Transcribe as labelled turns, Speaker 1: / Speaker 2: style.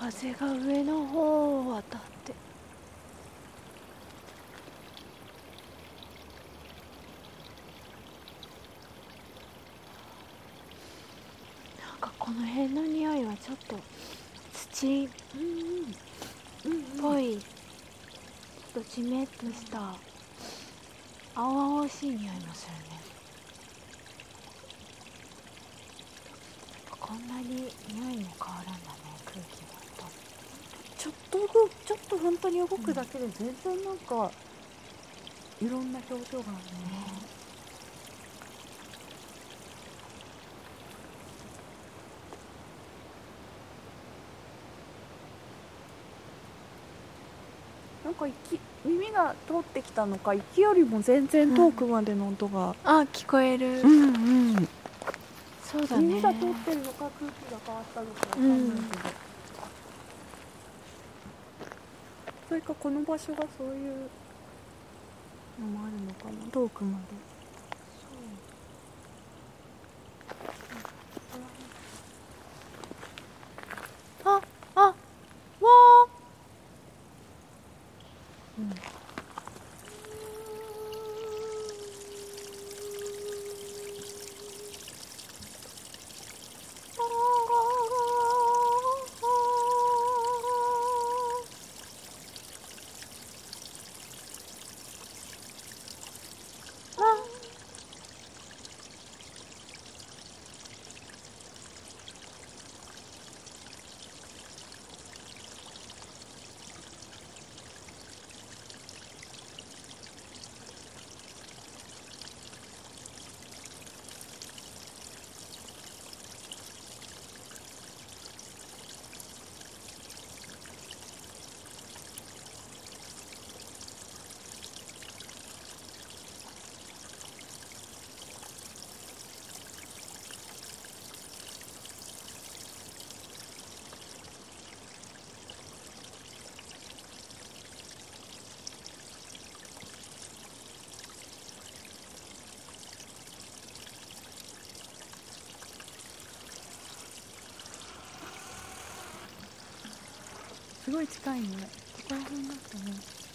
Speaker 1: 風が上の方を渡って。なんかこの辺の匂いはちょっと土っぽいちょっとじめっとした青々しい匂いもするね。こんなに匂いも変わるんだね空気の音
Speaker 2: ちょっと動くちょっと本当に動くだけで全然なんか、いろんな表情があるね。なんか息耳が通ってきたのか息よりも全然遠くまでの音が、
Speaker 1: あ聞こえる、
Speaker 2: うんうん。
Speaker 1: そうだね。
Speaker 2: 耳が通ってるのか空気が変わったのかわかんないけど、それかこの場所がそういうのもあるのかな。遠くまで。
Speaker 1: ああわ
Speaker 2: うんすごい近いねここら辺だったね。